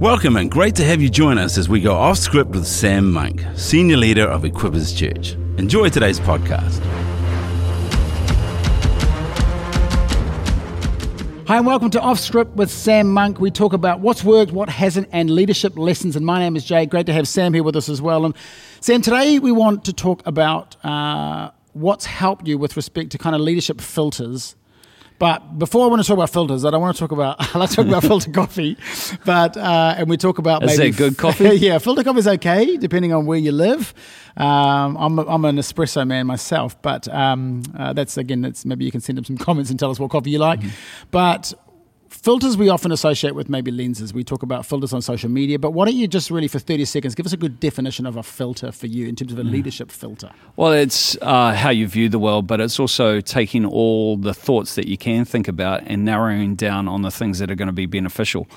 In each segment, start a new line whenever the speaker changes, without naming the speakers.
Welcome and great to have you join us as we go off script with Sam Monk, Senior Leader of Equippers Church. Enjoy today's podcast.
Hi, and welcome to Off Script with Sam Monk. We talk about what's worked, what hasn't, and leadership lessons. And my name is Jay. Great to have Sam here with us as well. And Sam, today we want to talk about uh, what's helped you with respect to kind of leadership filters but before I want to talk about filters, I don't want to talk about. Let's talk about filter coffee, but uh, and we talk about
is
maybe
that good coffee?
yeah, filter coffee is okay depending on where you live. Um, I'm, a, I'm an espresso man myself, but um, uh, that's again, that's maybe you can send them some comments and tell us what coffee you like. Mm-hmm. But filters we often associate with maybe lenses. We talk about filters on social media, but why don't you just really for 30 seconds give us a good definition of a filter for you in terms of a mm. leadership filter?
Well, it's uh, how you view the world, but it's also taking all the thoughts that you can think about and narrowing down on the things that are going to be beneficial.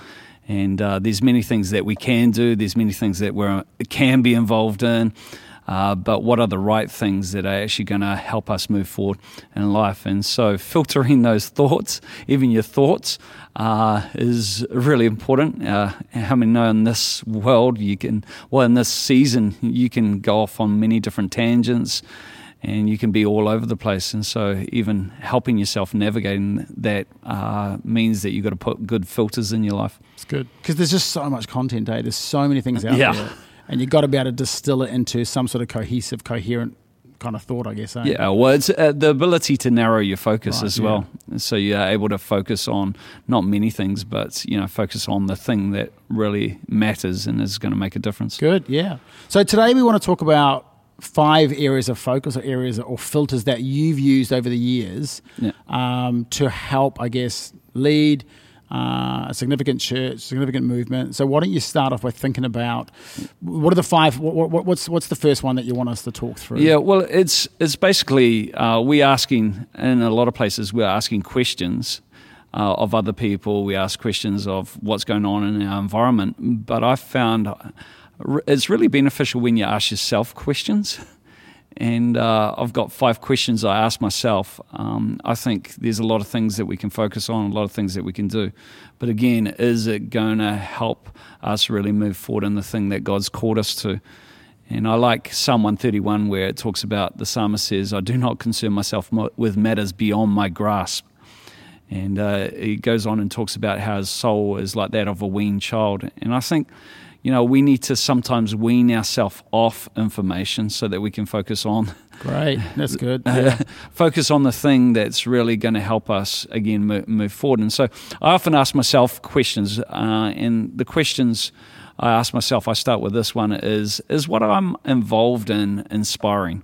And uh, there's many things that we can do. There's many things that we can be involved in. Uh, but what are the right things that are actually going to help us move forward in life? And so, filtering those thoughts, even your thoughts, uh, is really important. Uh, how many know in this world you can, well, in this season, you can go off on many different tangents and you can be all over the place. And so, even helping yourself navigating that uh, means that you've got to put good filters in your life.
It's good because there's just so much content, eh? There's so many things out
yeah.
there and you've got to be able to distill it into some sort of cohesive, coherent kind of thought, I guess. Eh?
Yeah, well, it's uh, the ability to narrow your focus right, as well. Yeah. So you're able to focus on not many things, but you know, focus on the thing that really matters and is going to make a difference.
Good, yeah. So today we want to talk about five areas of focus or areas or filters that you've used over the years yeah. um, to help, I guess, lead uh, a significant church, significant movement. So why don't you start off by thinking about what are the five? What, what, what's what's the first one that you want us to talk through?
Yeah, well, it's it's basically uh, we asking in a lot of places we're asking questions. Uh, of other people, we ask questions of what's going on in our environment. But I found it's really beneficial when you ask yourself questions. And uh, I've got five questions I ask myself. Um, I think there's a lot of things that we can focus on, a lot of things that we can do. But again, is it going to help us really move forward in the thing that God's called us to? And I like Psalm 131 where it talks about the psalmist says, I do not concern myself with matters beyond my grasp. And uh, he goes on and talks about how his soul is like that of a weaned child. And I think you know, we need to sometimes wean ourselves off information so that we can focus on.
Great, that's good. Yeah.
focus on the thing that's really going to help us again move, move, forward. And so I often ask myself questions, uh, and the questions I ask myself, I start with this one: is is what I'm involved in inspiring?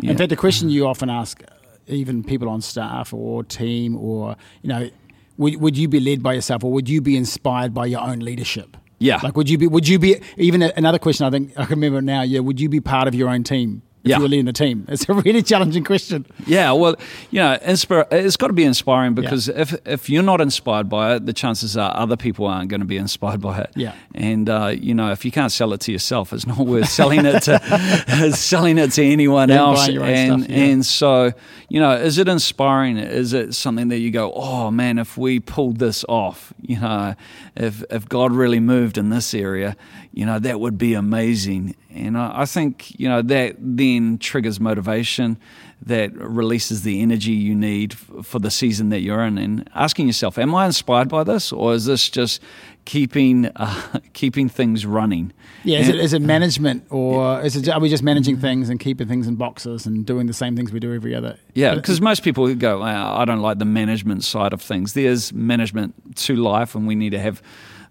Yeah. In fact, the question you often ask, even people on staff or team, or you know, would, would you be led by yourself, or would you be inspired by your own leadership?
Yeah.
Like, would you be? Would you be? Even another question. I think I can remember now. Yeah. Would you be part of your own team? If yeah. you were leading the team? It's a really challenging question.
Yeah, well, you know, inspire, it's got to be inspiring because yeah. if, if you're not inspired by it, the chances are other people aren't going to be inspired by it.
Yeah.
And, uh, you know, if you can't sell it to yourself, it's not worth selling it to selling it to anyone yeah, else. And,
stuff,
and so, you know, is it inspiring? Is it something that you go, oh, man, if we pulled this off, you know, if, if God really moved in this area, you know, that would be amazing. And I, I think, you know, that then triggers motivation, that releases the energy you need f- for the season that you're in. And asking yourself, am I inspired by this? Or is this just keeping uh, keeping things running?
Yeah, is it, is it management or is it, are we just managing things and keeping things in boxes and doing the same things we do every other?
Yeah, because most people go, I don't like the management side of things. There's management to life, and we need to have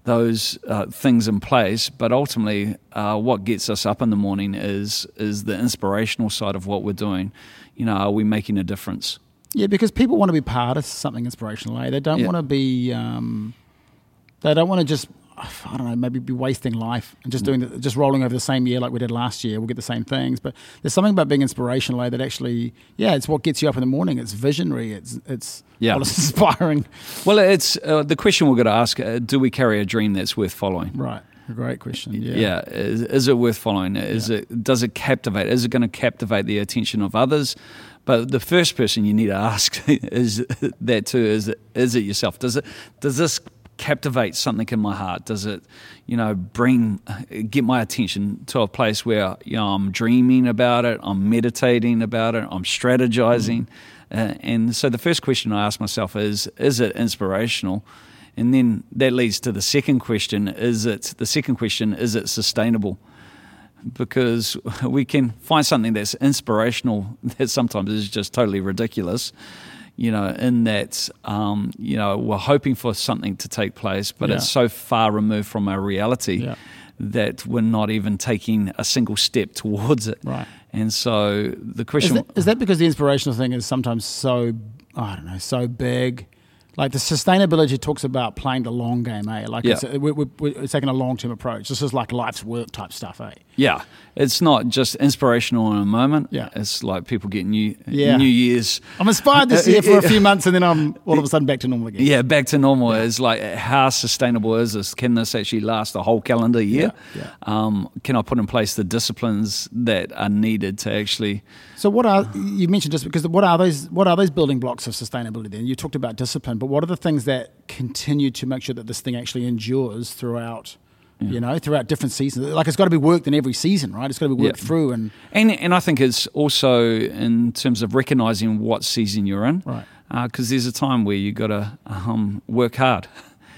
those uh, things in place. But ultimately, uh, what gets us up in the morning is is the inspirational side of what we're doing. You know, are we making a difference?
Yeah, because people want to be part of something inspirational. Eh? They don't yeah. want to be. Um, they don't want to just I don't know, maybe be wasting life and just doing the, just rolling over the same year like we did last year. We'll get the same things, but there's something about being inspirational eh, that actually, yeah, it's what gets you up in the morning. It's visionary. It's it's yeah, well, it's inspiring.
Well, it's uh, the question we're going to ask: uh, Do we carry a dream that's worth following?
Right. A great question. Yeah.
Yeah. Is, is it worth following? Is yeah. it does it captivate? Is it going to captivate the attention of others? But the first person you need to ask is that too is is it yourself? Does it does this captivate something in my heart? Does it, you know, bring get my attention to a place where you know I'm dreaming about it, I'm meditating about it, I'm strategizing, uh, and so the first question I ask myself is, is it inspirational? And then that leads to the second question: Is it the second question? Is it sustainable? because we can find something that's inspirational that sometimes is just totally ridiculous. You know, in that, um, you know, we're hoping for something to take place, but
Yeah.
it's so far removed from our reality
Yeah.
that we're not even taking a single step towards it.
Right.
And so the
Is
question
that, is that because the inspirational thing is sometimes so I don't know so big? Like the sustainability talks about playing the long game, eh? Like
Yeah.
it's, we, we, we're taking a long term approach. This is like life's work type stuff, eh?
Yeah, it's not just inspirational in a moment.
Yeah.
it's like people get new
Yeah.
New Year's.
I'm inspired this year for a few months, and then I'm all of a sudden back to normal again.
Yeah, back to normal is like how sustainable is this? Can this actually last a whole calendar year?
Yeah,
Um, can I put in place the disciplines that are needed to actually?
So what are you mentioned just because what are those what are those building blocks of sustainability? Then you talked about discipline, but what are the things that continue to make sure that this thing actually endures throughout? You know, throughout different seasons. Like it's got to be worked in every season, right? It's got to be worked
Yeah.
through, and
And and I think it's also in terms of recognizing what season you're in,
Right.
Because there's a time where you got to um, work hard.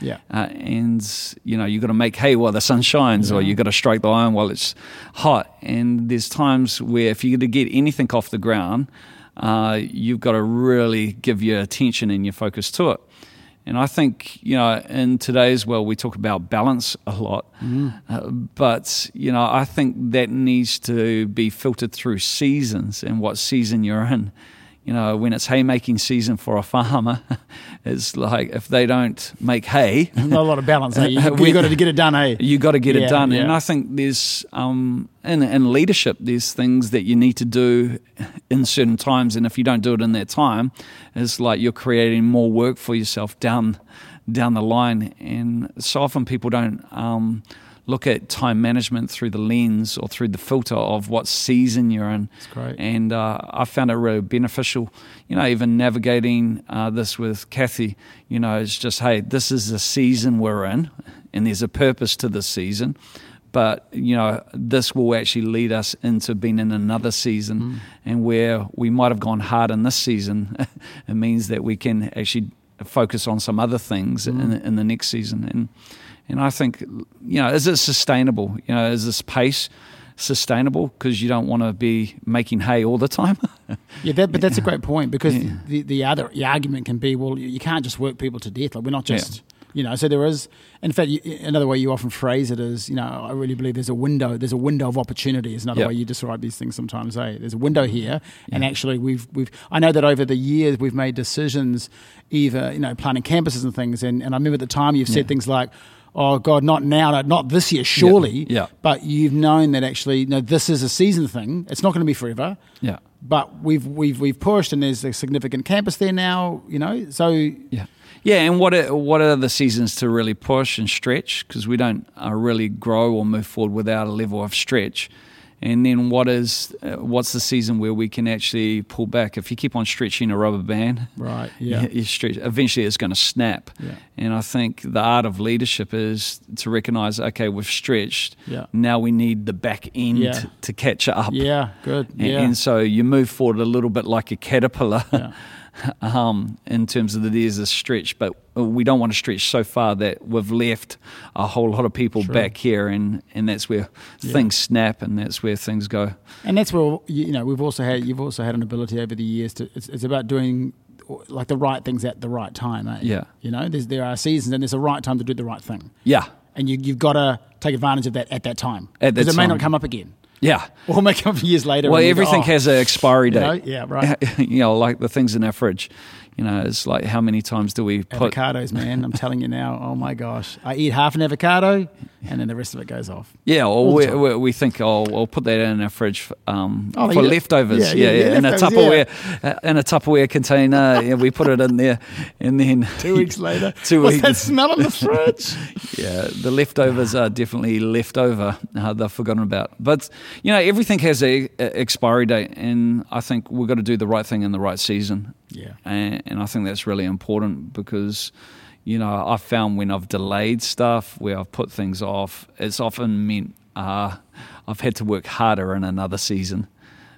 yeah,
Uh, and you know you've got to make hay while the sun shines, or you've got to strike the iron while it's hot. And there's times where if you're going to get anything off the ground, uh, you've got to really give your attention and your focus to it. And I think you know in today's world we talk about balance a lot, uh, but you know I think that needs to be filtered through seasons and what season you're in you know, when it's haymaking season for a farmer, it's like if they don't make hay,
not a lot of balance. Eh? You, you got to get it done, hey.
you got to get
Yeah,
it done.
yeah.
And I think there's um, in, in leadership, there's things that you need to do in certain times, and if you don't do it in that time, it's like you're creating more work for yourself down down the line. And so often people don't. Um, Look at time management through the lens or through the filter of what season you're in.
That's great.
And uh, I found it really beneficial, you know, even navigating uh, this with Kathy. You know, it's just, hey, this is the season we're in, and there's a purpose to this season. But, you know, this will actually lead us into being in another season. And where we might have gone hard in this season, it means that we can actually focus on some other things in, in the next season. And, and I think, you know, is it sustainable? You know, is this pace sustainable? Because you don't want to be making hay all the time.
Yeah, that, but that's a great point because the, the other the argument can be, well, you, can't just work people to death. Like we're not just, you know. So there is, in fact, another way you often phrase it is, you know, I really believe there's a window. There's a window of opportunity. Is another
Yeah.
way you describe these things sometimes. Hey, there's a window mm-hmm. here, and actually we've we've. I know that over the years we've made decisions, either you know, planning campuses and things, and, and I remember at the time you've said
Yeah.
things like. Oh God! Not now! Not this year, surely.
Yeah.
But you've known that actually, no, this is a season thing. It's not going to be forever
yeah.
but we've we've we've pushed and there's a significant campus there now you know so
Yeah, yeah, and what are, what are the seasons to really push and stretch? Because we don't uh, really grow or move forward without a level of stretch. And then what is uh, what's the season where we can actually pull back? If you keep on stretching a rubber band,
Right, yeah.
you, you stretch. Eventually, it's going to snap.
Yeah.
And I think the art of leadership is to recognize, okay, we've stretched.
Yeah.
Now we need the back end
Yeah.
to, catch up.
yeah good
And,
yeah
and so you move forward a little bit like a caterpillar
Yeah.
um, in terms of that there's a stretch, but we don't want to stretch so far that we've left a whole lot of people
Sure.
back here, and, and that's where things snap and that's where things go.
and that's where you know we've also had you've also had an ability over the years to it's, it's about doing like the right things at the right time eh?
Yeah.
you know there's, there are seasons and there's a right time to do the right thing
Yeah,
and you, you've got to take advantage of that at that time
At that
because it may not come up again
yeah.
or come up years later
Well,
we go,
everything
"Oh."
has an expiry
You know?
date.
Yeah, right.
you know, like the things in our fridge. You know, it's like how many times do we put
avocados man I'm telling you now oh my gosh I eat half an avocado and then the rest of it goes off
Yeah, or we, we, we think, oh, we'll put that in our fridge um,
Oh,
for
yeah.
leftovers.
Yeah,
Yeah,
yeah,
yeah,
yeah,
in a Tupperware, uh, in a Tupperware container. yeah, we put it in there, and then
Two weeks later.
Two
What's
weeks.
that smell in the fridge?
yeah, the leftovers are definitely leftover. Uh, they're forgotten about. But you know, everything has a, a expiry date, and I think we've got to do the right thing in the right season.
Yeah.
and, and I think that's really important because you know, I've found when I've delayed stuff, where I've put things off, it's often meant uh, I've had to work harder in another season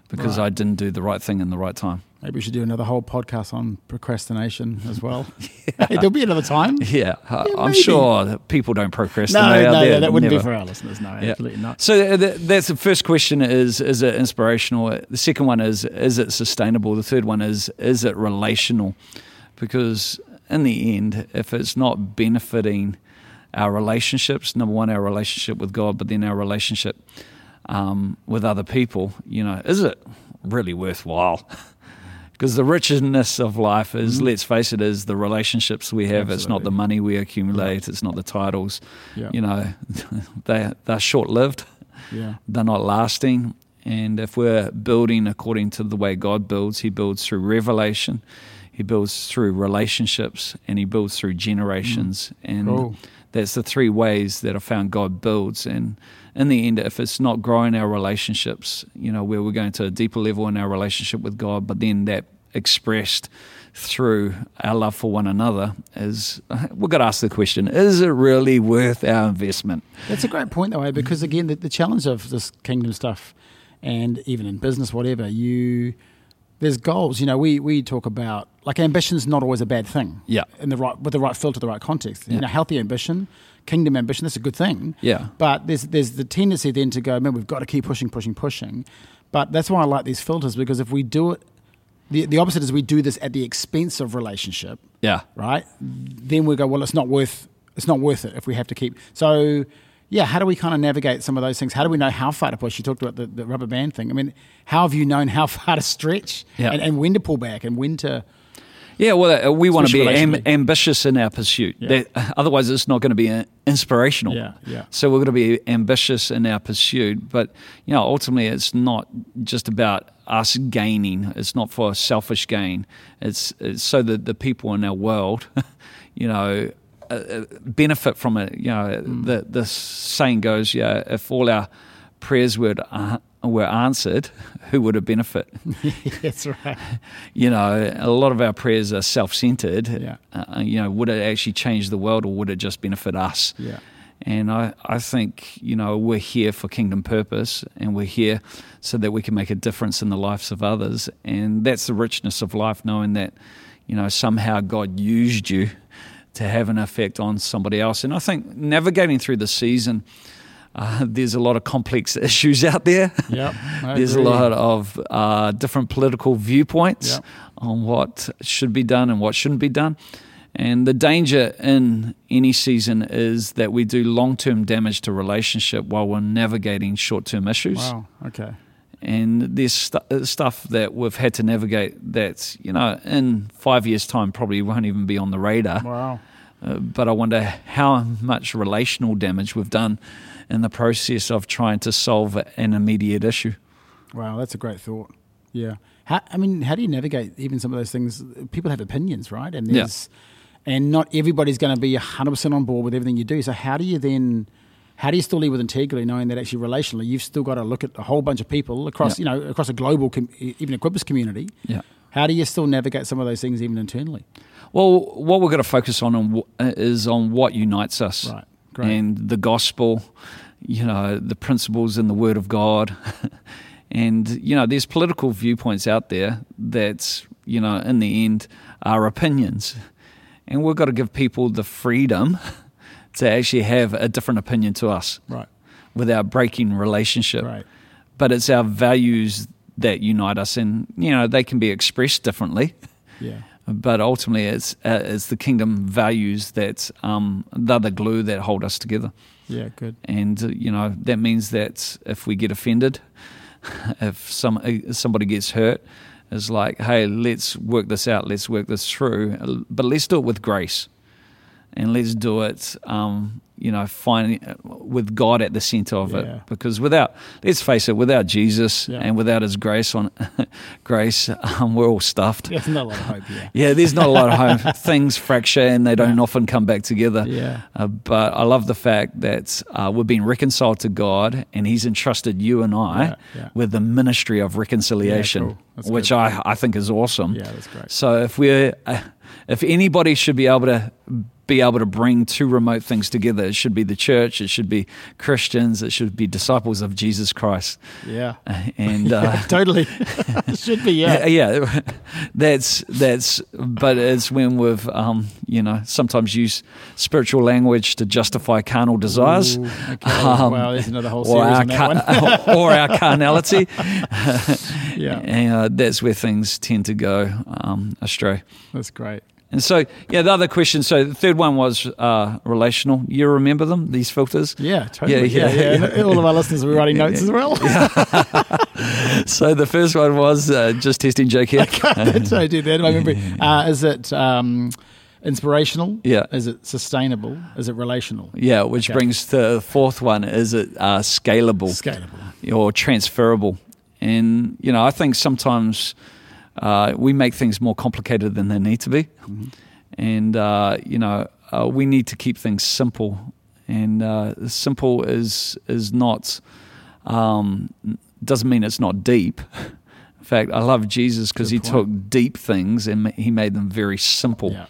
because
Right.
I didn't do the right thing in the right time.
Maybe we should do another whole podcast on procrastination as well. Hey, there'll be another time.
Yeah, I-
Yeah,
I'm
maybe.
sure that people don't procrastinate out
no,
there.
that wouldn't be for our listeners. No,
Yeah.
absolutely not.
So uh, th- that's the first question: is is it inspirational? The second one is is it sustainable? The third one is is it relational? Because in the end, if it's not benefiting our relationships, number one, our relationship with God, but then our relationship um, with other people, you know, is it really worthwhile? Because the richness of life is, mm-hmm. let's face it, is the relationships we have. It's not the money we accumulate. It's not the titles.
Yeah.
You know, they they're short lived
Yeah.
they're not lasting. And if we're building according to the way God builds, He builds through revelation, He builds through relationships, and He builds through mm-hmm. generations. And
Cool.
That's the three ways that I found God builds. And in the end, if it's not growing our relationships, you know, where we're going to a deeper level in our relationship with God, but then that expressed through our love for one another is we've got to ask the question is it really worth our investment
That's a great point, though, eh? because again, the, the challenge of this kingdom stuff, and even in business, whatever, you there's goals. You know, we we talk about like ambition's not always a bad thing.
Yeah.
In the right with the right filter, the right context. You know, healthy ambition, kingdom ambition, that's a good thing.
Yeah.
But there's there's the tendency then to go, man, we've got to keep pushing, pushing, pushing. But that's why I like these filters because if we do it, the the opposite is we do this at the expense of relationship
yeah
right? Then we go, well, it's not worth it's not worth it if we have to keep. So, yeah, how do we kind of navigate some of those things? How do we know how far to push? You talked about the, the rubber band thing. I mean, how have you known how far to stretch
Yeah.
and, and when to pull back and when to?
Yeah, well, uh, we want to be am- ambitious in our pursuit.
Yeah.
That- otherwise, it's not going to be uh, inspirational.
Yeah, yeah.
So we're going to be ambitious in our pursuit, but you know, ultimately, it's not just about us gaining. It's not for selfish gain. It's, it's so that the people in our world, you know, uh, uh, benefit from it. You know,
Mm.
the the saying goes, yeah, if all our prayers were uh, were answered, who would have benefit?
That's right.
you know, a lot of our prayers are self-centered.
Yeah.
Uh, you know, would it actually change the world, or would it just benefit us?
Yeah.
And I, I think you know we're here for kingdom purpose, and we're here so that we can make a difference in the lives of others, and that's the richness of life, knowing that you know somehow God used you to have an effect on somebody else. And I think navigating through the season, uh, there's a lot of complex issues out there.
Yep,
there's
agree.
a lot of uh, different political viewpoints
Yep.
on what should be done and what shouldn't be done. And the danger in any season is that we do long term damage to relationship while we're navigating short term issues.
Wow. Okay.
And there's stu- uh, stuff that we've had to navigate that's, you know, in five years' time probably won't even be on the radar.
Wow.
Uh, but I wonder how much relational damage we've done in the process of trying to solve an immediate issue.
Wow. That's a great thought. Yeah. How, I mean, how do you navigate even some of those things? People have opinions, right? And
Yeah.
there's, and not everybody's going to be 100% on board with everything you do. So how do you then, how do you still lead with integrity, knowing that actually relationally you've still got to look at a whole bunch of people across,
Yeah.
you know, across a global, com- even a community.
Yeah.
How do you still navigate some of those things even internally?
Well, what we're going to focus on on uh, is on what unites us,
Right. Great.
and the gospel, you know, the principles in the Word of God, and you know, there's political viewpoints out there that you know, in the end, are opinions, and we've got to give people the freedom to actually have a different opinion to us
Right.
without breaking relationship.
Right.
But it's our values that unite us, and you know, they can be expressed differently
Yeah.
but ultimately it's uh, it's the kingdom values that um, they're the glue that hold us together
Yeah. Good.
and uh, you know that means that if we get offended if some uh, somebody gets hurt it's like hey let's work this out let's work this through but let's do it with grace and let's do it um, you know find with God at the center of
Yeah.
it because without let's face it without Jesus
Yeah.
and without his grace on grace um, we're all stuffed
There's not a lot of hope. Yeah.
yeah, there's not a lot of home. Things fracture and they don't often come back together.
Yeah.
Uh, but I love the fact that uh, we've been reconciled to God and He's entrusted you and I with the ministry of reconciliation,
cool.
Which
good.
I, I think is awesome.
Yeah, that's great.
So if we're, uh, if anybody should be able to be able to bring two remote things together. It should be the church, it should be Christians, it should be disciples of Jesus Christ.
Yeah.
And uh,
yeah, totally. should be, yeah.
yeah. That's, that's, but it's when we've, um, you know, sometimes use spiritual language to justify carnal desires.
Ooh, okay. Um, well, there's another whole series
or our,
on that
car- or our carnality.
yeah.
And uh, that's where things tend to go um, astray.
That's great.
And so, yeah, the other question. So the third one was uh, relational. You remember them? These filters?
Yeah, totally. Yeah, yeah. yeah. yeah. All of our listeners were writing notes as well.
so the first one was uh, just testing Jake here.
I did that. I remember. Uh, is it um, inspirational?
Yeah.
Is it sustainable? Is it relational?
Yeah, which okay. brings the fourth one. Is it uh, scalable?
Scalable.
Or transferable? And you know, I think sometimes uh, we make things more complicated than they need to be. Mm-hmm. And, uh, you know, uh, we need to keep things simple. And uh, simple is, is not, um, doesn't mean it's not deep. In fact, I love Jesus because he took deep things and he made them very simple.
Yeah.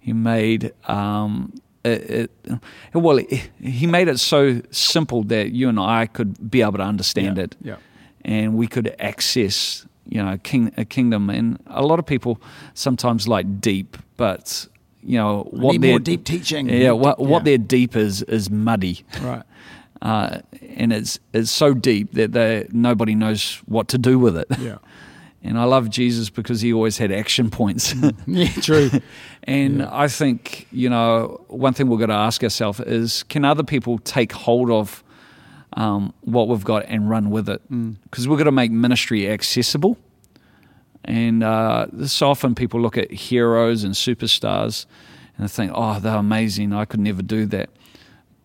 He made um, it, it, well, he made it so simple that you and I could be able to understand
yeah.
it,
yeah.
and we could access you know, king, a kingdom. And a lot of people sometimes like deep, but you know
what their deep teaching.
Yeah, what yeah. what their deep is is muddy.
Right.
Uh, and it's it's so deep that they nobody knows what to do with it.
Yeah.
And I love Jesus because he always had action points.
yeah, true.
and
yeah.
I think, you know, one thing we're going to ask ourselves is can other people take hold of um, what we've got and run with it. Because mm. we're going to make ministry accessible. And uh, so often people look at heroes and superstars and they think, oh, they're amazing. I could never do that.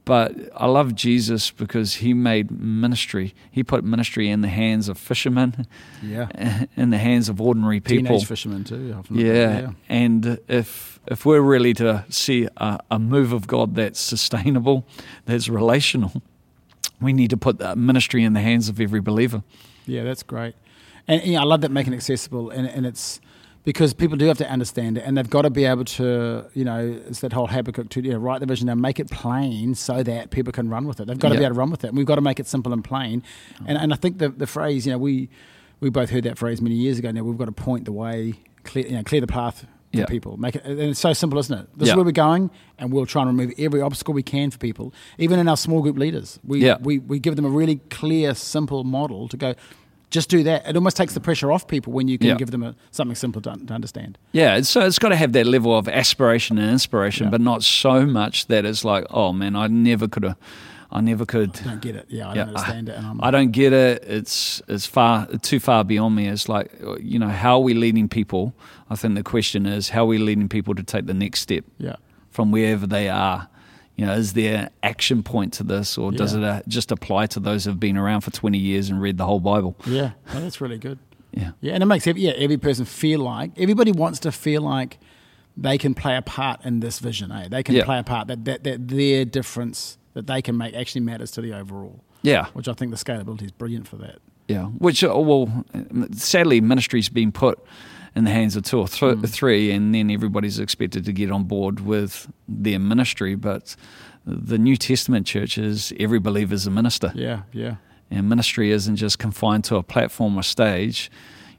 But I love Jesus because he made ministry. He put ministry in the hands of fishermen,
yeah,
in the hands of ordinary people.
Teenage fishermen too.
Yeah. yeah. and if if we're really to see a, a move of God that's sustainable, that's relational, we need to put that ministry in the hands of every believer.
Yeah, that's great. And I love that making it accessible, and, and it's because people do have to understand it, and they've got to be able to, you know, it's that whole Habakkuk to you know, write the vision and make it plain so that people can run with it. They've got to yep. be able to run with it, and we've got to make it simple and plain. And and I think the the phrase, you know, we we both heard that phrase many years ago. Now we've got to point the way, clear, you know, clear the path yep. people. Make it, and it's so simple, isn't it? This is where we're going, and we'll try and remove every obstacle we can for people. Even in our small group leaders, we we, we give them a really clear, simple model to go. Just do that. It almost takes the pressure off people when you can give them a, something simple to, to, understand.
Yeah, so it's got to have that level of aspiration and inspiration, but not so much that it's like, oh man, I never could have. I never could.
I don't get it. Yeah, I yeah, don't understand
I,
it. And
I don't get it. It's it's far too far beyond me. It's like you know, how are we leading people? I think the question is, how are we leading people to take the next step?
Yeah.
From wherever they are, you know, is there an action point to this, or does it just apply to those who've been around for twenty years and read the whole Bible?
Yeah, oh, that's really good.
Yeah,
yeah, and it makes every, yeah every person feel like everybody wants to feel like they can play a part in this vision. Eh? They can
yeah.
play a part that, that that their difference that they can make actually matters to the overall.
Yeah,
which I think the scalability is brilliant for that.
Yeah, which uh, well, sadly, ministry's been put in the hands of two or th- mm. three, and then everybody's expected to get on board with their ministry. But the New Testament church is every believer is a minister.
Yeah, yeah.
And ministry isn't just confined to a platform or stage.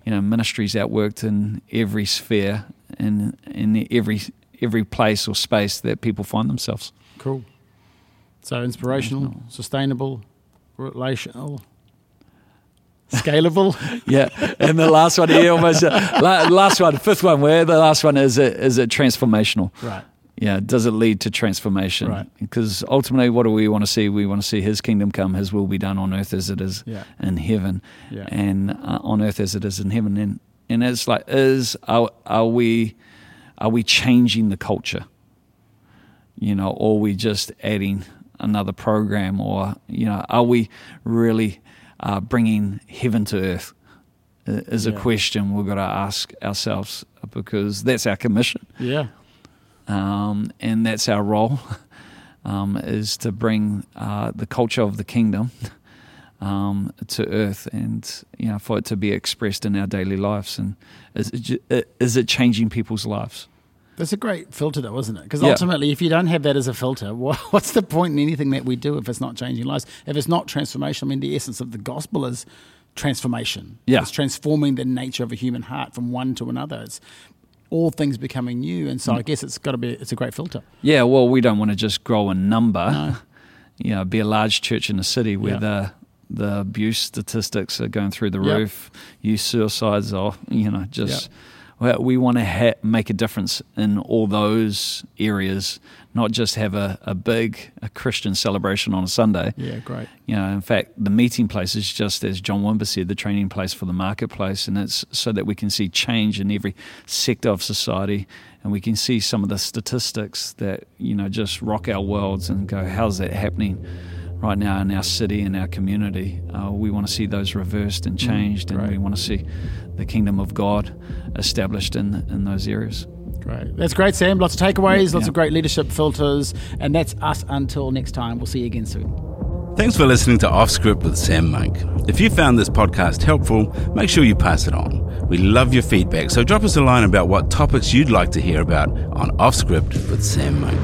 You know, ministry's outworked in every sphere and in every every place or space that people find themselves.
Cool. So inspirational, sustainable, relational, scalable.
yeah, and the last one here almost uh, last one, fifth one. Where the last one is it is it transformational?
Right.
Yeah. Does it lead to transformation?
Right.
Because ultimately, what do we want to see? We want to see His kingdom come, His will be done on earth as it is
yeah.
in heaven,
yeah.
and uh, on earth as it is in heaven. And and it's like, is are, are we are we changing the culture? You know, or are we just adding another program, or you know, are we really uh, bringing heaven to earth is a question we've got to ask ourselves because that's our commission.
Yeah.
Um, and that's our role um, is to bring uh, the culture of the kingdom um, to earth and you know for it to be expressed in our daily lives and is it, is it changing people's lives
That's a great filter, though, isn't it? Because
Yeah.
ultimately, if you don't have that as a filter, what's the point in anything that we do if it's not changing lives? If it's not transformation, I mean, the essence of the gospel is transformation.
Yeah.
It's transforming the nature of a human heart from one to another. It's all things becoming new. And so
Mm.
I guess it's got to be, it's a great filter.
Yeah, well, we don't want to just grow a number.
No.
You know, be a large church in a city where
Yeah.
the the abuse statistics are going through the
Yep.
roof, youth suicides are, you know, just. Well, we want to ha- make a difference in all those areas, not just have a, a big a Christian celebration on a Sunday.
Yeah, great.
You know, in fact, the meeting place is just as John Wimber said, the training place for the marketplace, and it's so that we can see change in every sector of society, and we can see some of the statistics that you know just rock our worlds and go, how's that happening right now in our city and our community? Uh, we want to see those reversed and changed, and
great.
we want to see the kingdom of God established in in those areas.
Great. That's great, Sam. Lots of takeaways, lots
Yeah.
of great leadership filters. And that's us until next time. We'll see you again soon.
Thanks for listening to Off Script with Sam Monk. If you found this podcast helpful, make sure you pass it on. We love your feedback, so drop us a line about what topics you'd like to hear about on Off Script with Sam Monk.